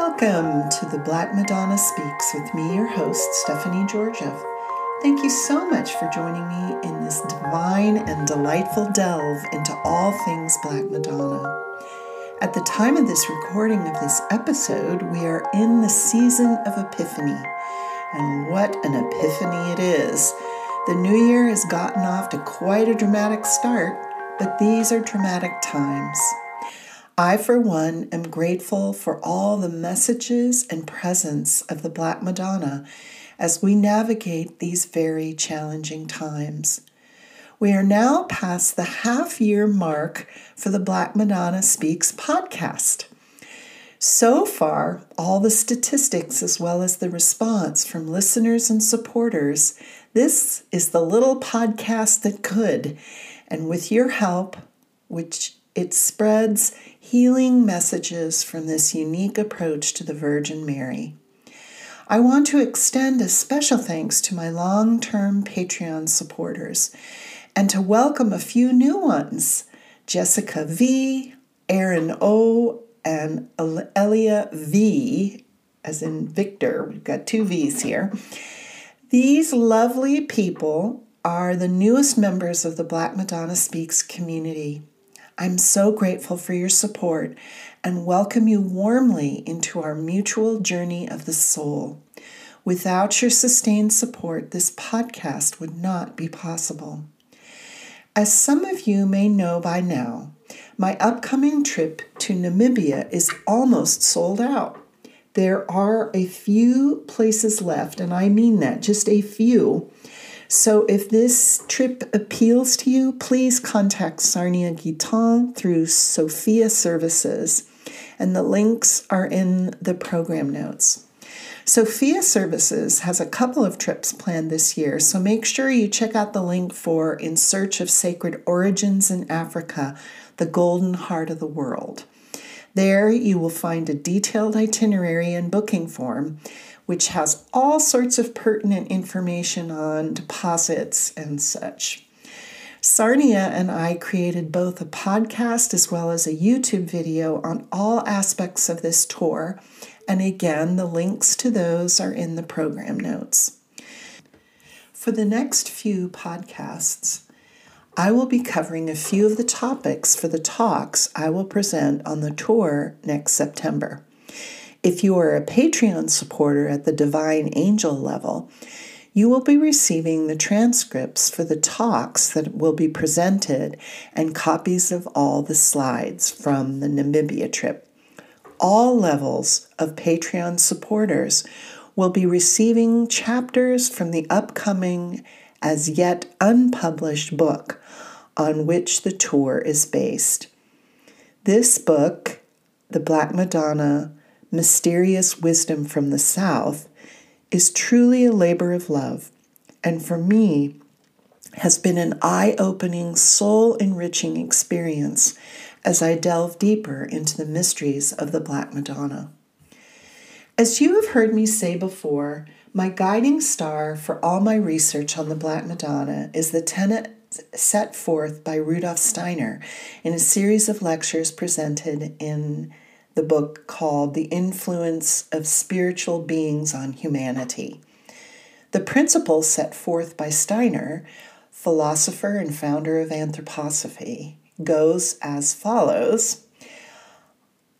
Welcome to the Black Madonna Speaks with me, your host, Stephanie Georgieff. Thank you so much for joining me in this divine and delightful delve into all things Black Madonna. At the time of this recording of this episode, we are in the season of Epiphany. And what an epiphany it is! The new year has gotten off to quite a dramatic start, but these are dramatic times. I, for one, am grateful for all the messages and presence of the Black Madonna as we navigate these very challenging times. We are now past the half year mark for the Black Madonna Speaks podcast. So far, all the statistics as well as the response from listeners and supporters, this is the little podcast that could. And with your help, which it spreads healing messages from this unique approach to the Virgin Mary. I want to extend a special thanks to my long term Patreon supporters and to welcome a few new ones Jessica V, Aaron O, and Elia V, as in Victor. We've got two V's here. These lovely people are the newest members of the Black Madonna Speaks community. I'm so grateful for your support and welcome you warmly into our mutual journey of the soul. Without your sustained support, this podcast would not be possible. As some of you may know by now, my upcoming trip to Namibia is almost sold out. There are a few places left, and I mean that, just a few so if this trip appeals to you, please contact Sarnia Guiton through Sophia Services, and the links are in the program notes. Sophia Services has a couple of trips planned this year, so make sure you check out the link for In Search of Sacred Origins in Africa, the Golden Heart of the World. There you will find a detailed itinerary and booking form which has all sorts of pertinent information on deposits and such. Sarnia and I created both a podcast as well as a YouTube video on all aspects of this tour, and again, the links to those are in the program notes. For the next few podcasts, I will be covering a few of the topics for the talks I will present on the tour next September. If you are a Patreon supporter at the Divine Angel level, you will be receiving the transcripts for the talks that will be presented and copies of all the slides from the Namibia trip. All levels of Patreon supporters will be receiving chapters from the upcoming, as yet unpublished book on which the tour is based. This book, The Black Madonna mysterious wisdom from the South is truly a labor of love, and for me, has been an eye opening, soul enriching experience as I delve deeper into the mysteries of the Black Madonna. As you have heard me say before, my guiding star for all my research on the Black Madonna is the tenet set forth by Rudolf Steiner in a series of lectures presented in the book called The Influence of Spiritual Beings on Humanity. The principles set forth by Steiner, philosopher and founder of anthroposophy, goes as follows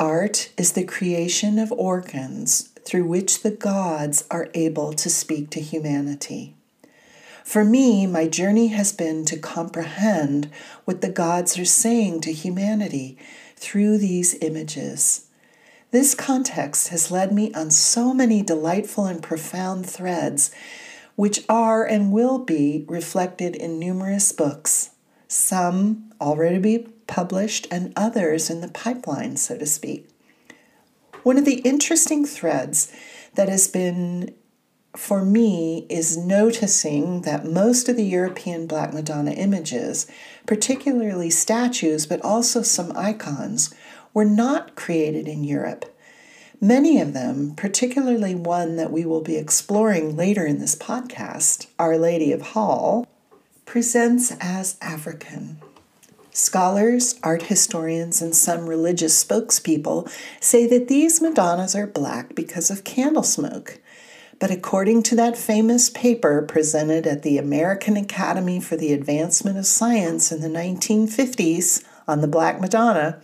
Art is the creation of organs through which the gods are able to speak to humanity. For me, my journey has been to comprehend what the gods are saying to humanity through these images. This context has led me on so many delightful and profound threads, which are and will be reflected in numerous books, some already be published and others in the pipeline, so to speak. One of the interesting threads that has been for me is noticing that most of the European Black Madonna images, particularly statues, but also some icons, were not created in Europe. Many of them, particularly one that we will be exploring later in this podcast, Our Lady of Hall, presents as African. Scholars, art historians, and some religious spokespeople say that these Madonnas are black because of candle smoke. But according to that famous paper presented at the American Academy for the Advancement of Science in the 1950s on the Black Madonna,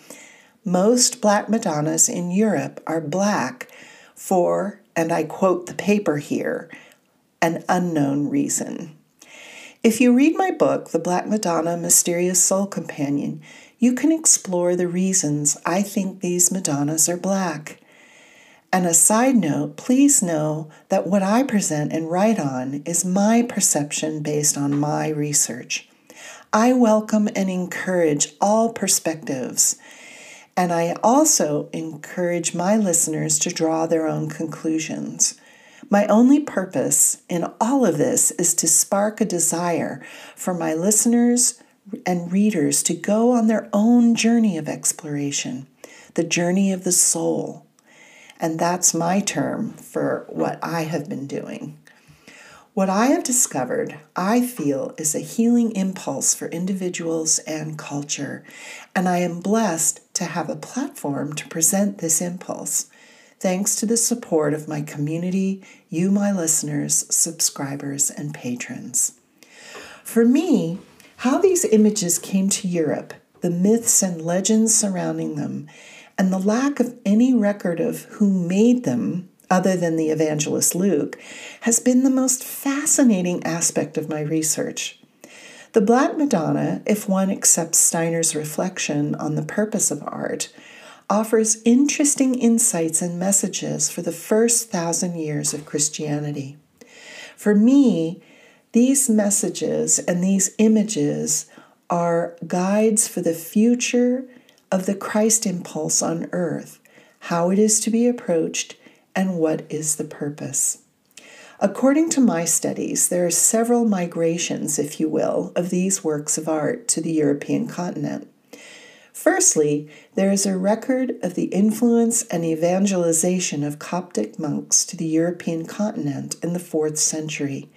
most Black Madonnas in Europe are black for, and I quote the paper here, an unknown reason. If you read my book, The Black Madonna Mysterious Soul Companion, you can explore the reasons I think these Madonnas are black. And a side note, please know that what I present and write on is my perception based on my research. I welcome and encourage all perspectives. And I also encourage my listeners to draw their own conclusions. My only purpose in all of this is to spark a desire for my listeners and readers to go on their own journey of exploration, the journey of the soul. And that's my term for what I have been doing. What I have discovered, I feel, is a healing impulse for individuals and culture, and I am blessed to have a platform to present this impulse, thanks to the support of my community, you, my listeners, subscribers, and patrons. For me, how these images came to Europe, the myths and legends surrounding them, and the lack of any record of who made them, other than the evangelist Luke, has been the most fascinating aspect of my research. The Black Madonna, if one accepts Steiner's reflection on the purpose of art, offers interesting insights and messages for the first thousand years of Christianity. For me, these messages and these images are guides for the future of the Christ impulse on earth, how it is to be approached, and what is the purpose. According to my studies, there are several migrations, if you will, of these works of art to the European continent. Firstly, there is a record of the influence and evangelization of Coptic monks to the European continent in the fourth century.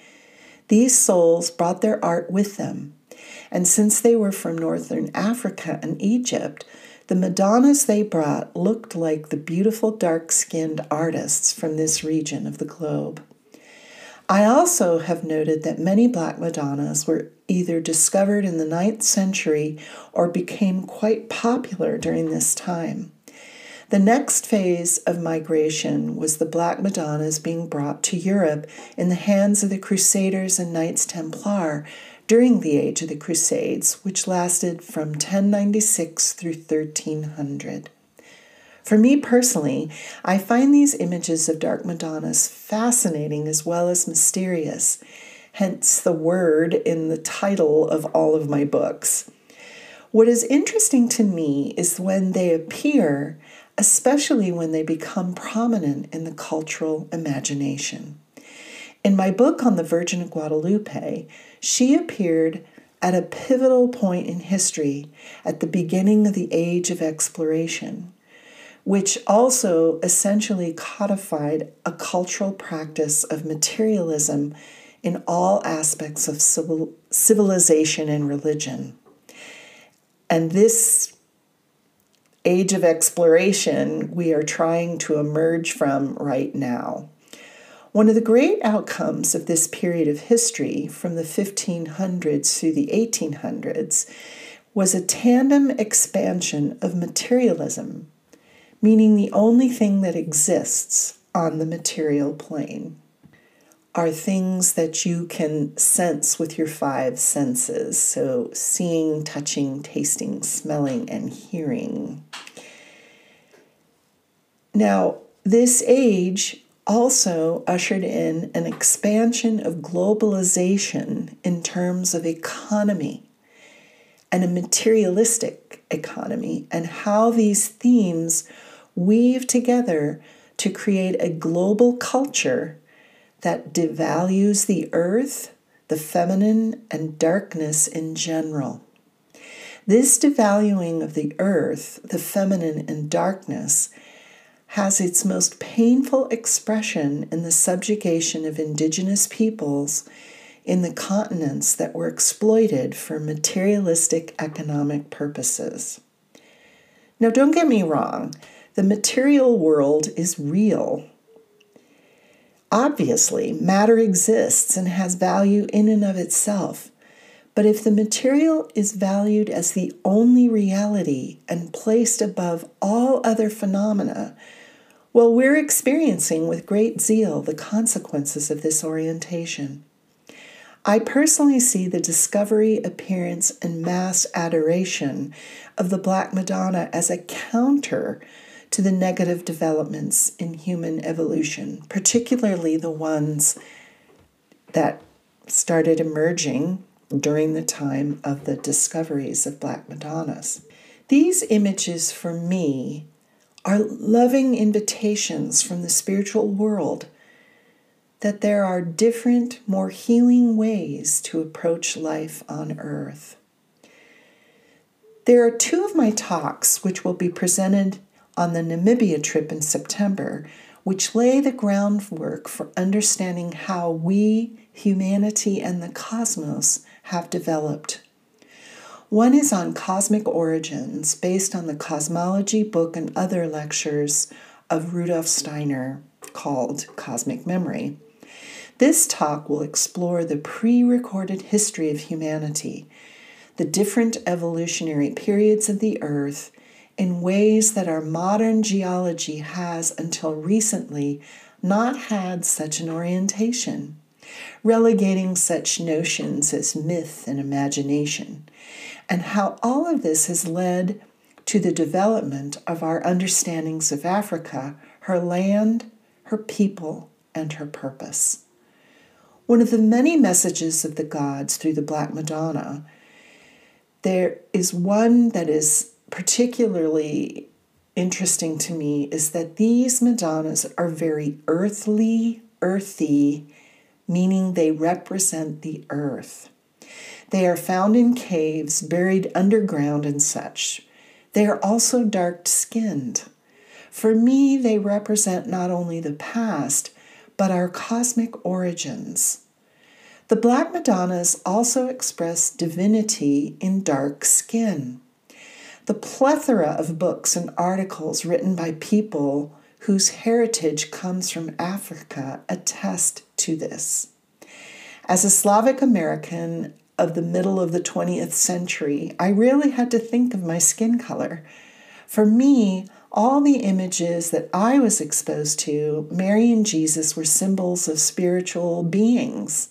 These souls brought their art with them, and since they were from northern Africa and Egypt, the Madonnas they brought looked like the beautiful dark skinned artists from this region of the globe. I also have noted that many Black Madonnas were either discovered in the ninth century or became quite popular during this time. The next phase of migration was the Black Madonnas being brought to Europe in the hands of the Crusaders and Knights Templar during the age of the Crusades, which lasted from 1096 through 1300. For me personally, I find these images of dark Madonnas fascinating as well as mysterious, hence the word in the title of all of my books. What is interesting to me is when they appear, especially when they become prominent in the cultural imagination. In my book on the Virgin of Guadalupe, she appeared at a pivotal point in history at the beginning of the age of exploration, which also essentially codified a cultural practice of materialism in all aspects of civil, civilization and religion. And this age of exploration we are trying to emerge from right now. One of the great outcomes of this period of history, from the 1500s through the 1800s, was a tandem expansion of materialism, meaning the only thing that exists on the material plane are things that you can sense with your five senses. So, seeing, touching, tasting, smelling, and hearing. Now, this age also ushered in an expansion of globalization in terms of economy and a materialistic economy, and how these themes weave together to create a global culture that devalues the earth, the feminine, and darkness in general. This devaluing of the earth, the feminine, and darkness has its most painful expression in the subjugation of indigenous peoples in the continents that were exploited for materialistic economic purposes. Now, don't get me wrong, the material world is real. Obviously, matter exists and has value in and of itself. But if the material is valued as the only reality and placed above all other phenomena, well, we're experiencing with great zeal the consequences of this orientation. I personally see the discovery, appearance, and mass adoration of the Black Madonna as a counter to the negative developments in human evolution, particularly the ones that started emerging during the time of the discoveries of Black Madonnas. These images, for me, are loving invitations from the spiritual world that there are different, more healing ways to approach life on earth. There are two of my talks which will be presented on the Namibia trip in September, which lay the groundwork for understanding how we, humanity, and the cosmos have developed. One is on cosmic origins, based on the cosmology book and other lectures of Rudolf Steiner called Cosmic Memory. This talk will explore the pre recorded history of humanity, the different evolutionary periods of the Earth, in ways that our modern geology has until recently not had such an orientation, relegating such notions as myth and imagination, and how all of this has led to the development of our understandings of Africa, her land, her people, and her purpose. One of the many messages of the gods through the Black Madonna, there is one that is particularly interesting to me is that these Madonnas are very earthly, earthy, meaning they represent the earth. They are found in caves, buried underground, and such. They are also dark skinned. For me, they represent not only the past, but our cosmic origins. The Black Madonnas also express divinity in dark skin. The plethora of books and articles written by people whose heritage comes from Africa attest to this. As a Slavic American of the middle of the 20th century, I really had to think of my skin color. For me, all the images that I was exposed to, Mary and Jesus, were symbols of spiritual beings.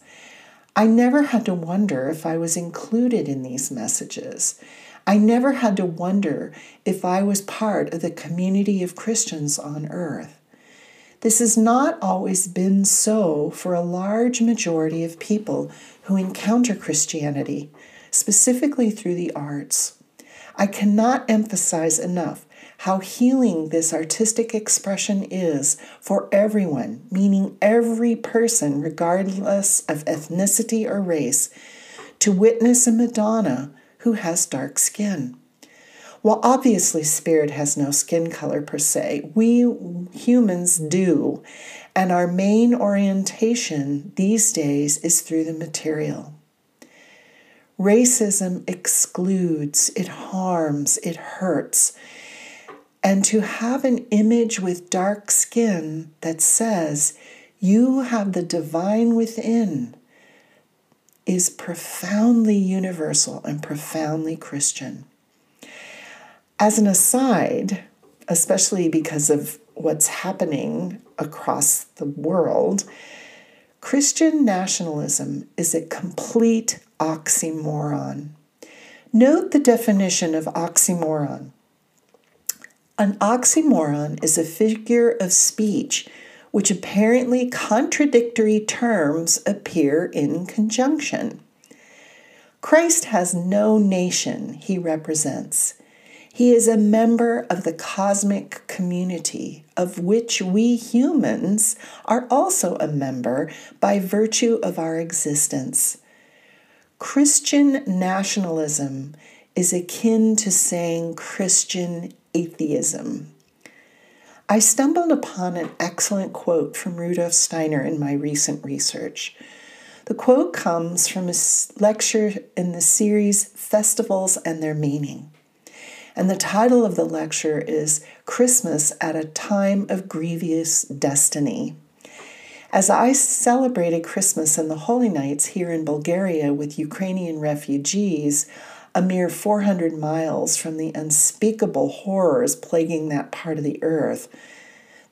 I never had to wonder if I was included in these messages. I never had to wonder if I was part of the community of Christians on earth. This has not always been so for a large majority of people who encounter Christianity, specifically through the arts. I cannot emphasize enough how healing this artistic expression is for everyone, meaning every person, regardless of ethnicity or race, to witness a Madonna who has dark skin. While obviously spirit has no skin color per se, we humans do, and our main orientation these days is through the material. Racism excludes, it harms, it hurts. And to have an image with dark skin that says, You have the divine within, is profoundly universal and profoundly Christian. As an aside, especially because of what's happening across the world, Christian nationalism is a complete oxymoron. Note the definition of oxymoron. An oxymoron is a figure of speech which apparently contradictory terms appear in conjunction. Christ has no nation he represents. He is a member of the cosmic community, of which we humans are also a member by virtue of our existence. Christian nationalism is akin to saying Christian atheism. I stumbled upon an excellent quote from Rudolf Steiner in my recent research. The quote comes from a lecture in the series Festivals and Their Meaning. And the title of the lecture is Christmas at a Time of Grievous Destiny. As I celebrated Christmas and the Holy Nights here in Bulgaria with Ukrainian refugees, a mere 400 miles from the unspeakable horrors plaguing that part of the earth,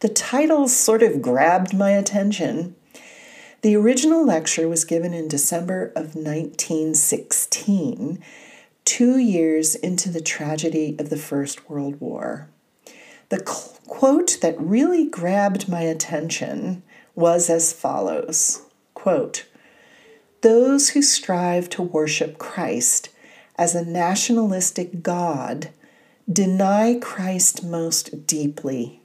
the title sort of grabbed my attention the original lecture was given in December of 1916, two years into the tragedy of the First World War. The quote that really grabbed my attention was as follows quote, Those who strive to worship Christ as a nationalistic God deny Christ most deeply.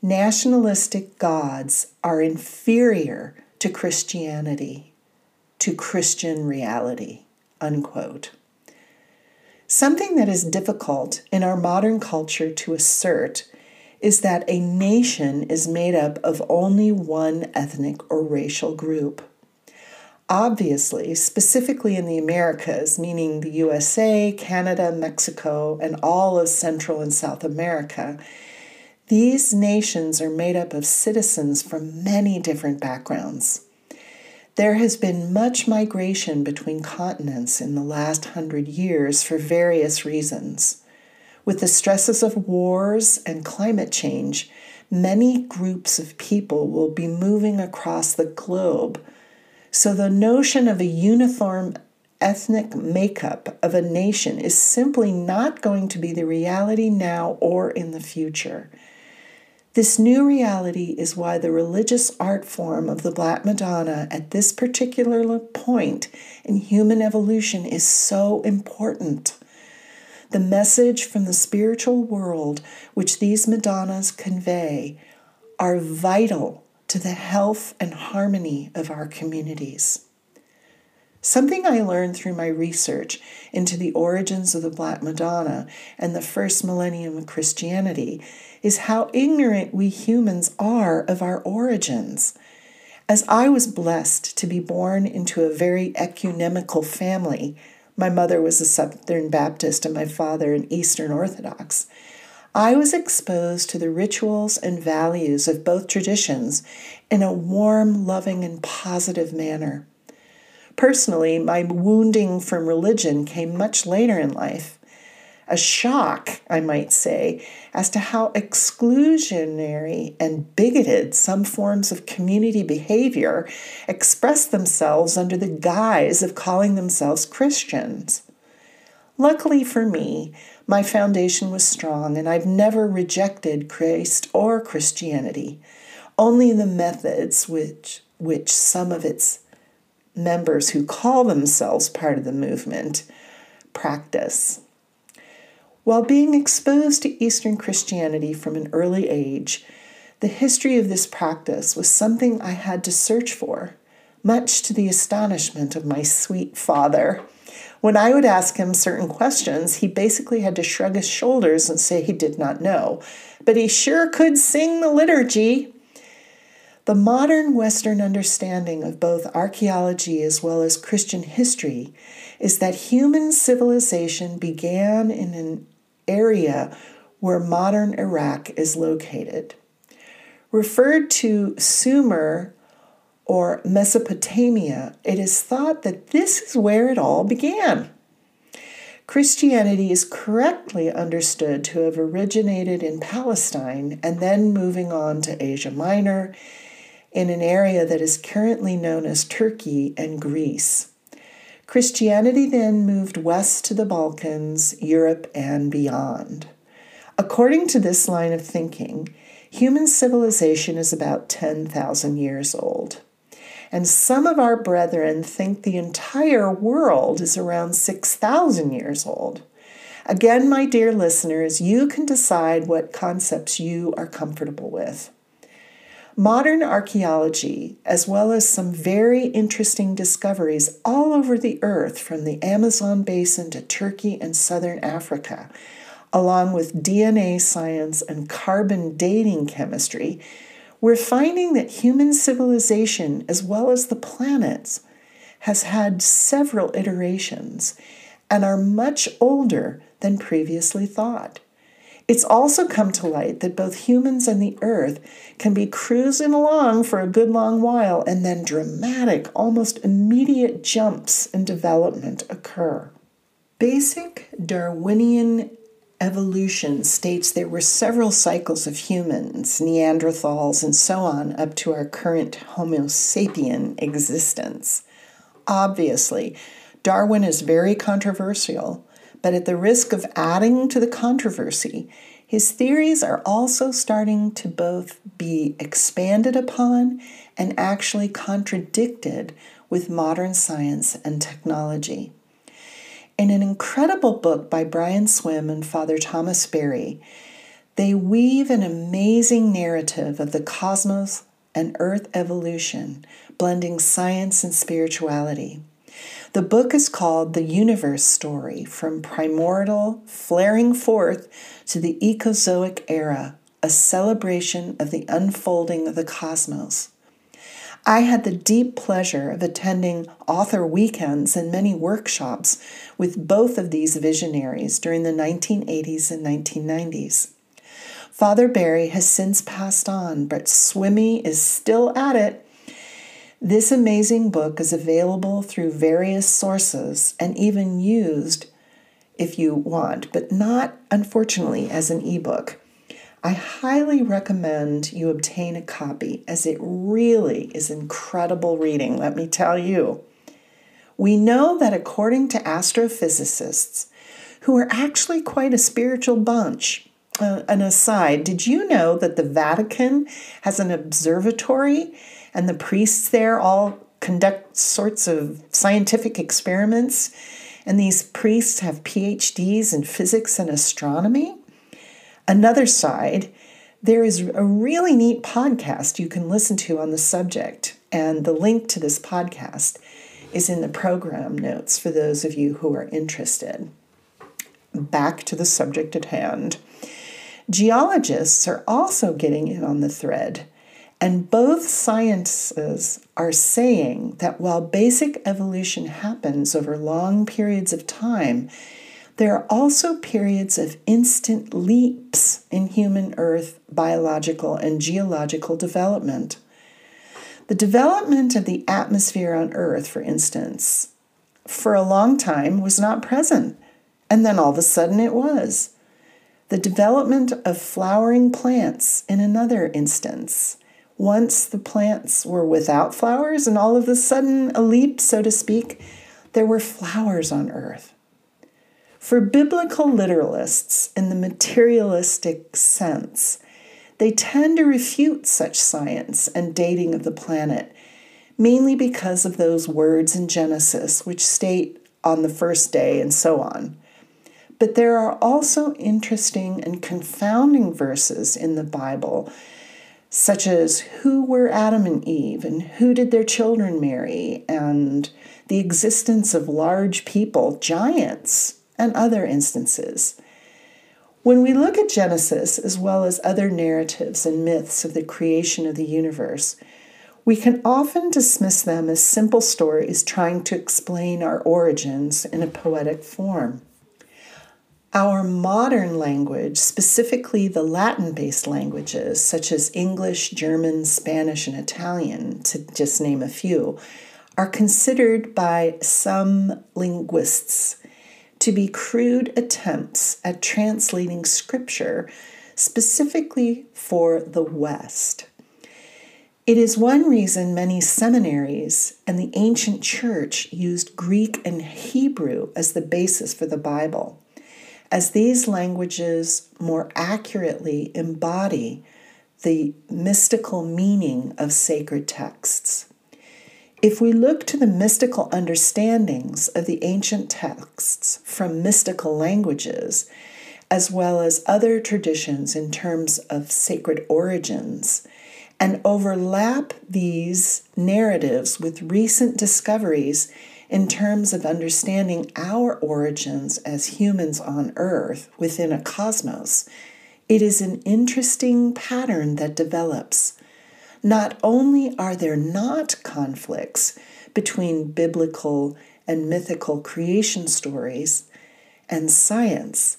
Nationalistic gods are inferior to Christianity, to Christian reality. Unquote. Something that is difficult in our modern culture to assert is that a nation is made up of only one ethnic or racial group. Obviously, specifically in the Americas, meaning the USA, Canada, Mexico, and all of Central and South America, these nations are made up of citizens from many different backgrounds. There has been much migration between continents in the last hundred years for various reasons. With the stresses of wars and climate change, many groups of people will be moving across the globe. So the notion of a uniform ethnic makeup of a nation is simply not going to be the reality now or in the future. This new reality is why the religious art form of the Black Madonna at this particular point in human evolution is so important. The message from the spiritual world which these Madonnas convey are vital to the health and harmony of our communities. Something I learned through my research into the origins of the Black Madonna and the first millennium of Christianity is how ignorant we humans are of our origins. As I was blessed to be born into a very ecumenical family, my mother was a Southern Baptist and my father an Eastern Orthodox. I was exposed to the rituals and values of both traditions in a warm, loving, and positive manner. Personally, my wounding from religion came much later in life a shock, I might say, as to how exclusionary and bigoted some forms of community behavior express themselves under the guise of calling themselves Christians. Luckily for me, my foundation was strong and I've never rejected Christ or Christianity, only the methods which, which some of its members who call themselves part of the movement practice. While being exposed to Eastern Christianity from an early age, the history of this practice was something I had to search for, much to the astonishment of my sweet father. When I would ask him certain questions, he basically had to shrug his shoulders and say he did not know, but he sure could sing the liturgy. The modern Western understanding of both archaeology as well as Christian history is that human civilization began in an area where modern Iraq is located. Referred to Sumer or Mesopotamia, it is thought that this is where it all began. Christianity is correctly understood to have originated in Palestine and then moving on to Asia Minor in an area that is currently known as Turkey and Greece. Christianity then moved west to the Balkans, Europe, and beyond. According to this line of thinking, human civilization is about 10,000 years old. And some of our brethren think the entire world is around 6,000 years old. Again, my dear listeners, you can decide what concepts you are comfortable with. Modern archaeology, as well as some very interesting discoveries all over the earth from the Amazon basin to Turkey and southern Africa, along with DNA science and carbon dating chemistry, we're finding that human civilization, as well as the planets, has had several iterations and are much older than previously thought. It's also come to light that both humans and the earth can be cruising along for a good long while and then dramatic, almost immediate jumps in development occur. Basic Darwinian evolution states there were several cycles of humans, Neanderthals, and so on, up to our current Homo sapien existence. Obviously, Darwin is very controversial, but at the risk of adding to the controversy, his theories are also starting to both be expanded upon and actually contradicted with modern science and technology. In an incredible book by Brian Swimme and Father Thomas Berry, they weave an amazing narrative of the cosmos and Earth evolution, blending science and spirituality. The book is called The Universe Story From Primordial Flaring Forth to the Ecozoic Era, a celebration of the unfolding of the cosmos. I had the deep pleasure of attending author weekends and many workshops with both of these visionaries during the 1980s and 1990s. Father Berry has since passed on, but Swimme is still at it this amazing book is available through various sources and even used if you want, but not unfortunately as an ebook. I highly recommend you obtain a copy as it really is incredible reading, let me tell you. We know that according to astrophysicists, who are actually quite a spiritual bunch, uh, an aside, did you know that the Vatican has an observatory and the priests there all conduct sorts of scientific experiments. And these priests have PhDs in physics and astronomy. Another side, there is a really neat podcast you can listen to on the subject. And the link to this podcast is in the program notes for those of you who are interested. Back to the subject at hand. Geologists are also getting in on the thread and both sciences are saying that while basic evolution happens over long periods of time, there are also periods of instant leaps in human Earth biological and geological development. The development of the atmosphere on Earth, for instance, for a long time was not present, and then all of a sudden it was. The development of flowering plants, in another instance once the plants were without flowers, and all of a sudden, a leap, so to speak, there were flowers on earth. For biblical literalists, in the materialistic sense, they tend to refute such science and dating of the planet, mainly because of those words in Genesis which state on the first day and so on. But there are also interesting and confounding verses in the Bible such as who were Adam and Eve and who did their children marry, and the existence of large people, giants, and other instances. When we look at Genesis, as well as other narratives and myths of the creation of the universe, we can often dismiss them as simple stories trying to explain our origins in a poetic form. Our modern language, specifically the Latin based languages such as English, German, Spanish, and Italian, to just name a few, are considered by some linguists to be crude attempts at translating scripture specifically for the West. It is one reason many seminaries and the ancient church used Greek and Hebrew as the basis for the Bible as these languages more accurately embody the mystical meaning of sacred texts. If we look to the mystical understandings of the ancient texts from mystical languages, as well as other traditions in terms of sacred origins, and overlap these narratives with recent discoveries in terms of understanding our origins as humans on Earth within a cosmos, it is an interesting pattern that develops. Not only are there not conflicts between biblical and mythical creation stories and science,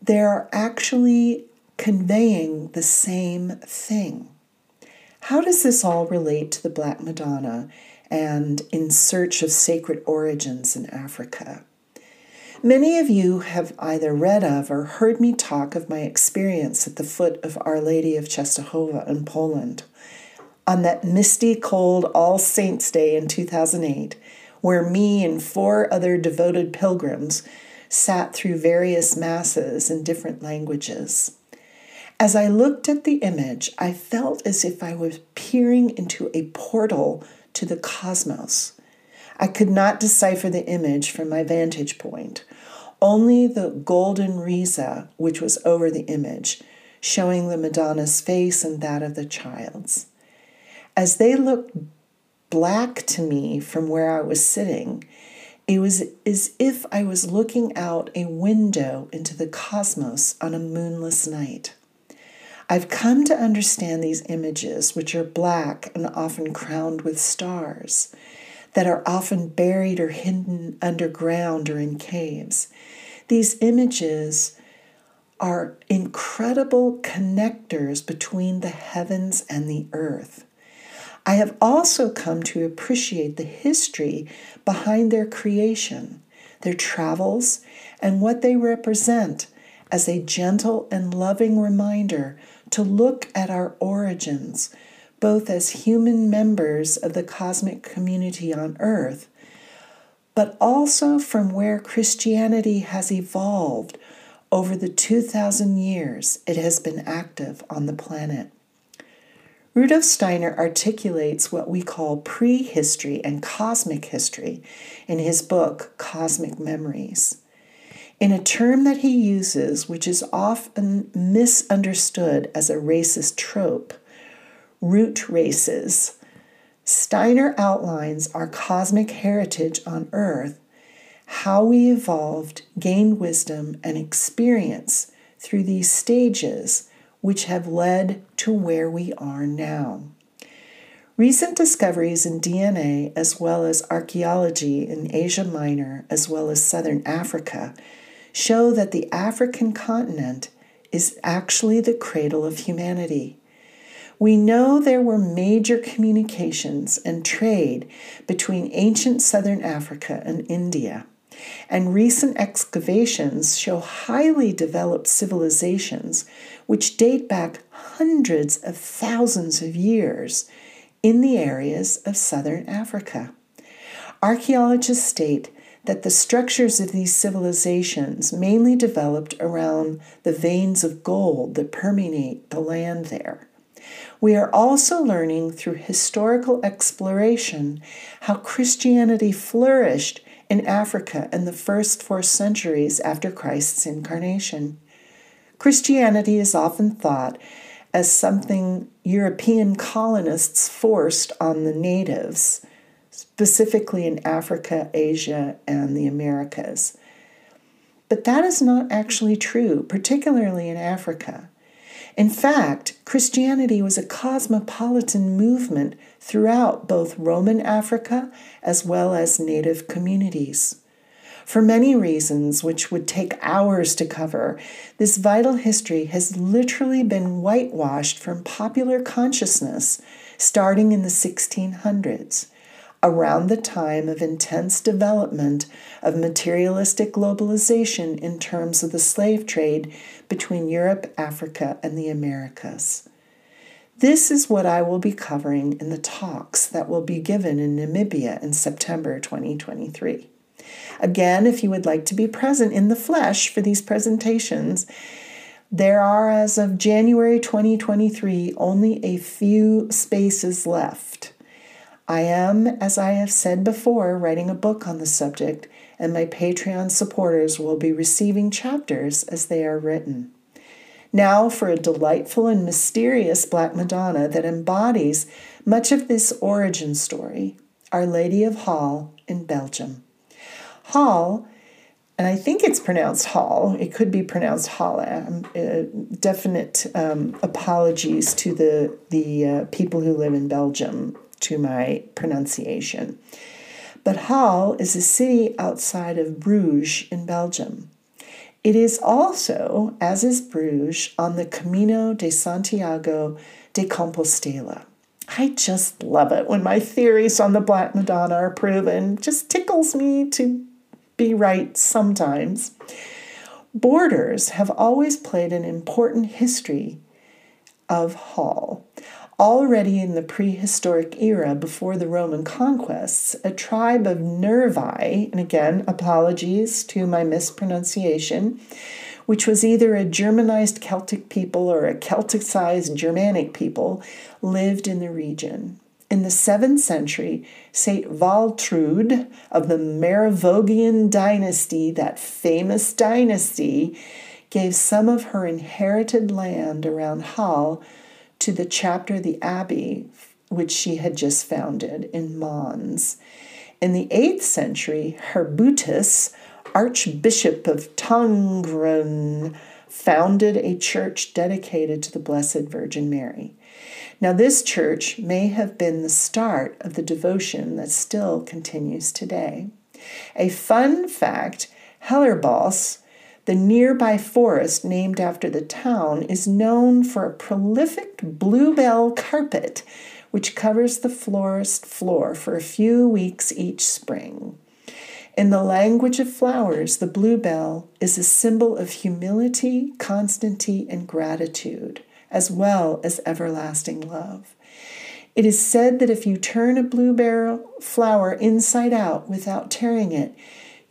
they're actually conveying the same thing. How does this all relate to the Black Madonna and in search of sacred origins in Africa? Many of you have either read of or heard me talk of my experience at the foot of Our Lady of Czestochowa in Poland on that misty, cold All Saints' Day in 2008, where me and four other devoted pilgrims sat through various masses in different languages. As I looked at the image, I felt as if I was peering into a portal to the cosmos. I could not decipher the image from my vantage point, only the golden riza, which was over the image, showing the Madonna's face and that of the child's. As they looked black to me from where I was sitting, it was as if I was looking out a window into the cosmos on a moonless night. I've come to understand these images, which are black and often crowned with stars, that are often buried or hidden underground or in caves. These images are incredible connectors between the heavens and the earth. I have also come to appreciate the history behind their creation, their travels, and what they represent as a gentle and loving reminder to look at our origins, both as human members of the cosmic community on earth, but also from where Christianity has evolved over the 2,000 years it has been active on the planet. Rudolf Steiner articulates what we call prehistory and cosmic history in his book, Cosmic Memories. In a term that he uses, which is often misunderstood as a racist trope, root races, Steiner outlines our cosmic heritage on Earth, how we evolved, gained wisdom, and experience through these stages which have led to where we are now. Recent discoveries in DNA, as well as archaeology in Asia Minor, as well as southern Africa, show that the African continent is actually the cradle of humanity. We know there were major communications and trade between ancient southern Africa and India and recent excavations show highly developed civilizations which date back hundreds of thousands of years in the areas of southern Africa. Archaeologists state that the structures of these civilizations mainly developed around the veins of gold that permeate the land there. We are also learning through historical exploration how Christianity flourished in Africa in the first four centuries after Christ's incarnation. Christianity is often thought as something European colonists forced on the natives, specifically in Africa, Asia, and the Americas. But that is not actually true, particularly in Africa. In fact, Christianity was a cosmopolitan movement throughout both Roman Africa as well as native communities. For many reasons, which would take hours to cover, this vital history has literally been whitewashed from popular consciousness starting in the 1600s around the time of intense development of materialistic globalization in terms of the slave trade between Europe, Africa, and the Americas. This is what I will be covering in the talks that will be given in Namibia in September 2023. Again, if you would like to be present in the flesh for these presentations, there are, as of January 2023, only a few spaces left. I am, as I have said before, writing a book on the subject, and my Patreon supporters will be receiving chapters as they are written. Now, for a delightful and mysterious Black Madonna that embodies much of this origin story Our Lady of Hall in Belgium. Hall, and I think it's pronounced Hall, it could be pronounced Halle. Um, uh, definite um, apologies to the, the uh, people who live in Belgium to my pronunciation. But Halle is a city outside of Bruges in Belgium. It is also, as is Bruges, on the Camino de Santiago de Compostela. I just love it when my theories on the Black Madonna are proven. Just tickles me to be right sometimes. Borders have always played an important history of Halle. Already in the prehistoric era before the Roman conquests, a tribe of Nervi, and again, apologies to my mispronunciation, which was either a Germanized Celtic people or a Celticized Germanic people, lived in the region. In the 7th century, St. Waltrud of the Merovingian dynasty, that famous dynasty, gave some of her inherited land around Halle to the chapter the abbey which she had just founded in Mons. In the 8th century, Herbutus, Archbishop of Tongeren, founded a church dedicated to the Blessed Virgin Mary. Now, this church may have been the start of the devotion that still continues today. A fun fact Hallerbos, the nearby forest named after the town, is known for a prolific bluebell carpet which covers the florist floor for a few weeks each spring. In the language of flowers, the bluebell is a symbol of humility, constancy, and gratitude as well as everlasting love. It is said that if you turn a bluebell flower inside out without tearing it,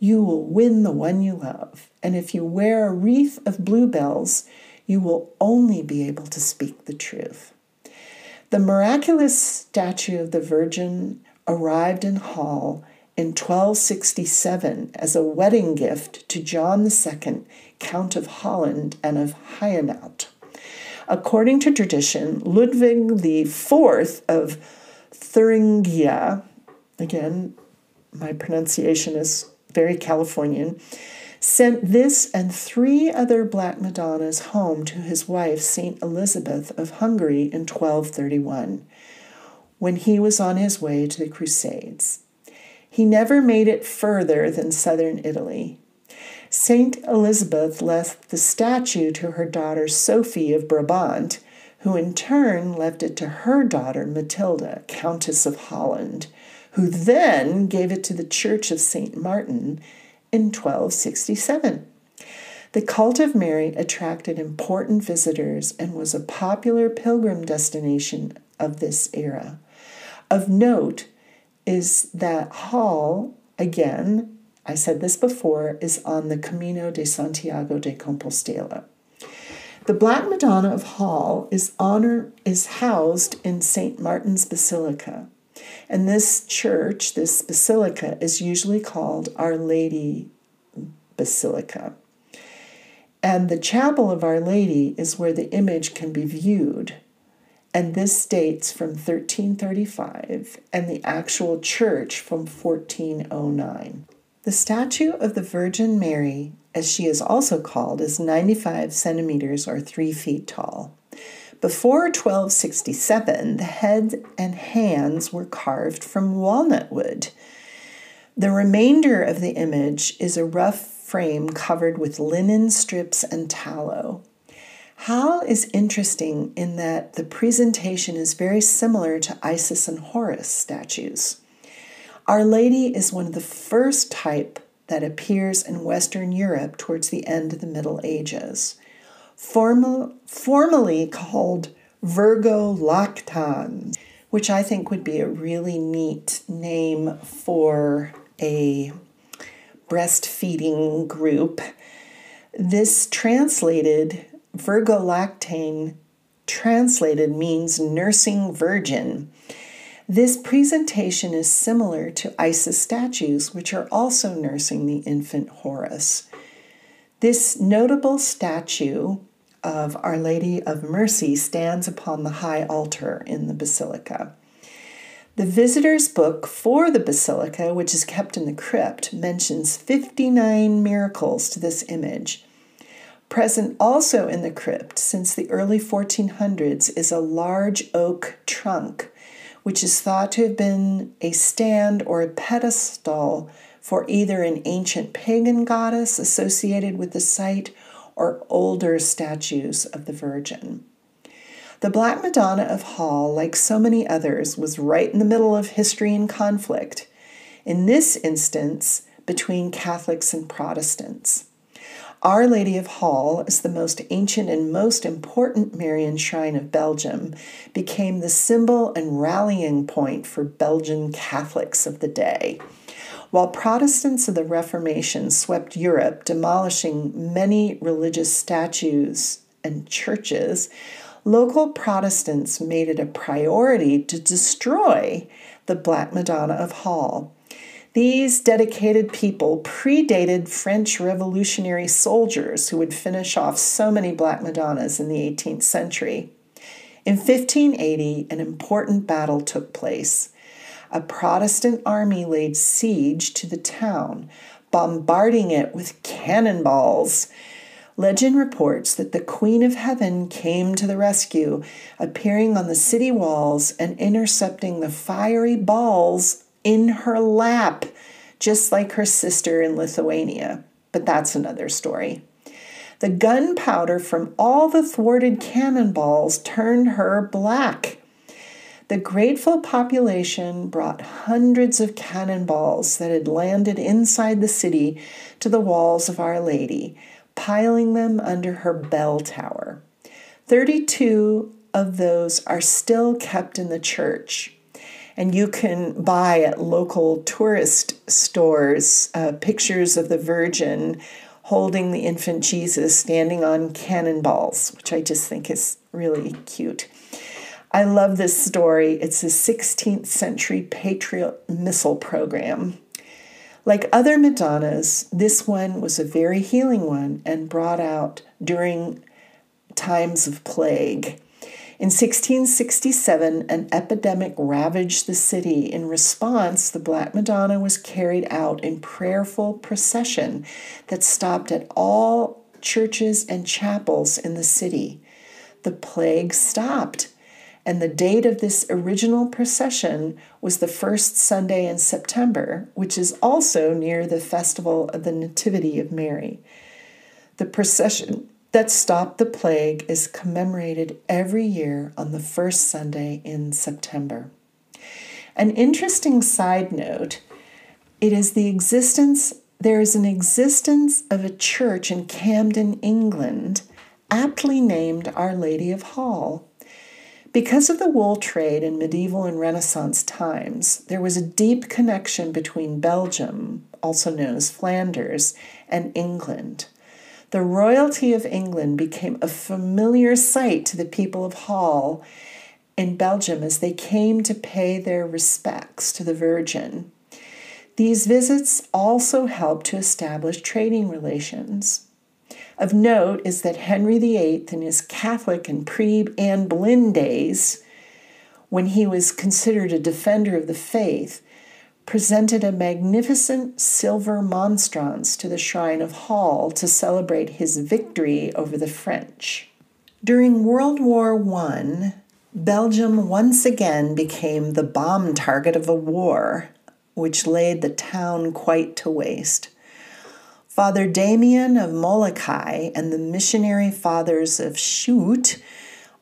you will win the one you love. And if you wear a wreath of bluebells, you will only be able to speak the truth. The miraculous statue of the Virgin arrived in Hall in 1267 as a wedding gift to John II, Count of Holland and of Hainaut. According to tradition, Ludwig IV of Thuringia, again, my pronunciation is very Californian, sent this and three other Black Madonnas home to his wife, St. Elizabeth of Hungary, in 1231, when he was on his way to the Crusades. He never made it further than southern Italy, Saint Elizabeth left the statue to her daughter Sophie of Brabant, who in turn left it to her daughter Matilda, Countess of Holland, who then gave it to the Church of St. Martin in 1267. The cult of Mary attracted important visitors and was a popular pilgrim destination of this era. Of note is that Hall, again, I said this before, is on the Camino de Santiago de Compostela. The Black Madonna of Hall is honor is housed in St. Martin's Basilica. And this church, this basilica, is usually called Our Lady Basilica. And the chapel of Our Lady is where the image can be viewed. And this dates from 1335 and the actual church from 1409. The statue of the Virgin Mary, as she is also called, is 95 centimeters or 3 feet tall. Before 1267, the head and hands were carved from walnut wood. The remainder of the image is a rough frame covered with linen strips and tallow. Hal is interesting in that the presentation is very similar to Isis and Horus statues. Our Lady is one of the first type that appears in Western Europe towards the end of the Middle Ages. Formal, formally called Virgo lactans, which I think would be a really neat name for a breastfeeding group. This translated, Virgo Lactans translated means nursing virgin. This presentation is similar to Isis statues, which are also nursing the infant Horus. This notable statue of Our Lady of Mercy stands upon the high altar in the basilica. The visitor's book for the basilica, which is kept in the crypt, mentions 59 miracles to this image. Present also in the crypt since the early 1400s is a large oak trunk which is thought to have been a stand or a pedestal for either an ancient pagan goddess associated with the site or older statues of the Virgin. The Black Madonna of Hall, like so many others, was right in the middle of history and conflict, in this instance, between Catholics and Protestants. Our Lady of Hall, as the most ancient and most important Marian shrine of Belgium, became the symbol and rallying point for Belgian Catholics of the day. While Protestants of the Reformation swept Europe, demolishing many religious statues and churches, local Protestants made it a priority to destroy the Black Madonna of Hall. These dedicated people predated French revolutionary soldiers who would finish off so many Black Madonnas in the 18th century. In 1580, an important battle took place. A Protestant army laid siege to the town, bombarding it with cannonballs. Legend reports that the Queen of Heaven came to the rescue, appearing on the city walls and intercepting the fiery balls in her lap, just like her sister in Lithuania. But that's another story. The gunpowder from all the thwarted cannonballs turned her black. The grateful population brought hundreds of cannonballs that had landed inside the city to the walls of Our Lady, piling them under her bell tower. 32 of those are still kept in the church and you can buy at local tourist stores uh, pictures of the Virgin holding the infant Jesus standing on cannonballs, which I just think is really cute. I love this story. It's a 16th century Patriot missile program. Like other Madonnas, this one was a very healing one and brought out during times of plague. In 1667, an epidemic ravaged the city. In response, the Black Madonna was carried out in prayerful procession that stopped at all churches and chapels in the city. The plague stopped, and the date of this original procession was the first Sunday in September, which is also near the festival of the Nativity of Mary. The procession that stopped the plague is commemorated every year on the first Sunday in September. An interesting side note it is the existence, there is an existence of a church in Camden, England, aptly named Our Lady of Hall. Because of the wool trade in medieval and Renaissance times, there was a deep connection between Belgium, also known as Flanders, and England. The royalty of England became a familiar sight to the people of Hall in Belgium as they came to pay their respects to the Virgin. These visits also helped to establish trading relations. Of note is that Henry VIII, in his Catholic and pre Anne Boleyn days, when he was considered a defender of the faith, presented a magnificent silver monstrance to the shrine of Hall to celebrate his victory over the French. During World War I, Belgium once again became the bomb target of a war, which laid the town quite to waste. Father Damien of Molokai and the missionary fathers of Scheut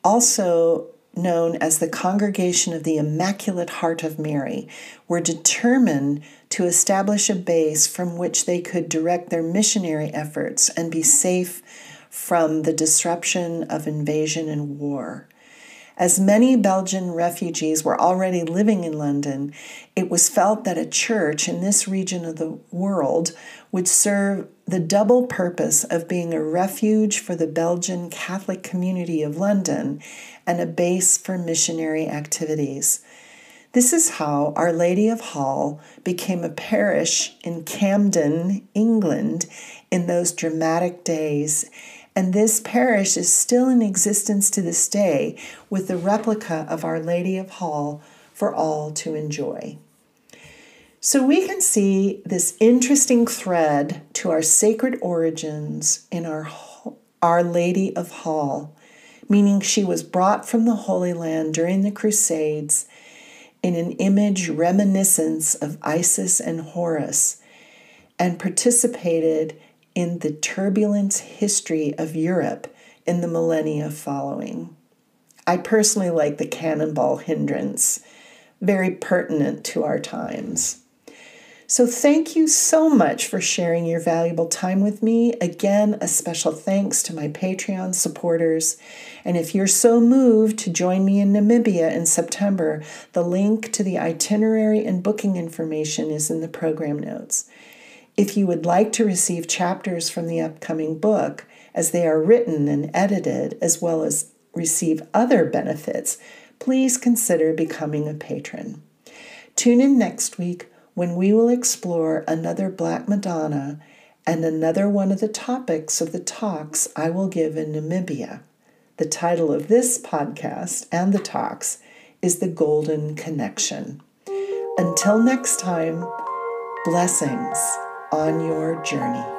also known as the Congregation of the Immaculate Heart of Mary, were determined to establish a base from which they could direct their missionary efforts and be safe from the disruption of invasion and war. As many Belgian refugees were already living in London, it was felt that a church in this region of the world would serve the double purpose of being a refuge for the Belgian Catholic community of London and a base for missionary activities. This is how Our Lady of Hall became a parish in Camden, England, in those dramatic days and this parish is still in existence to this day with the replica of Our Lady of Hall for all to enjoy. So we can see this interesting thread to our sacred origins in our Our Lady of Hall, meaning she was brought from the Holy Land during the Crusades in an image reminiscence of Isis and Horus and participated in the turbulence history of Europe in the millennia following. I personally like the cannonball hindrance, very pertinent to our times. So, thank you so much for sharing your valuable time with me. Again, a special thanks to my Patreon supporters. And if you're so moved to join me in Namibia in September, the link to the itinerary and booking information is in the program notes. If you would like to receive chapters from the upcoming book as they are written and edited, as well as receive other benefits, please consider becoming a patron. Tune in next week when we will explore another Black Madonna and another one of the topics of the talks I will give in Namibia. The title of this podcast and the talks is The Golden Connection. Until next time, blessings on your journey.